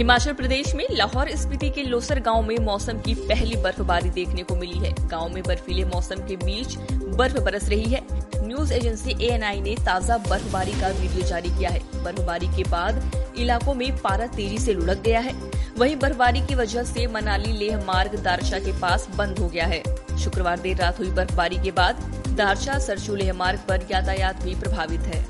हिमाचल प्रदेश में लाहौर स्पीति के लोसर गाँव में मौसम की पहली बर्फबारी देखने को मिली है। गाँव में बर्फीले मौसम के बीच बर्फ़ बरस रही है। न्यूज़ एजेंसी एएनआई ने ताज़ा बर्फबारी का वीडियो जारी किया है। बर्फबारी के बाद इलाकों में पारा तेज़ी से लुढ़क गया है। वहीं बर्फबारी की वजह से मनाली लेह मार्ग दारशा के पास बंद हो गया है। शुक्रवार देर रात हुई बर्फबारी के बाद दारशा सरचू लेह मार्ग पर यातायात भी प्रभावित है।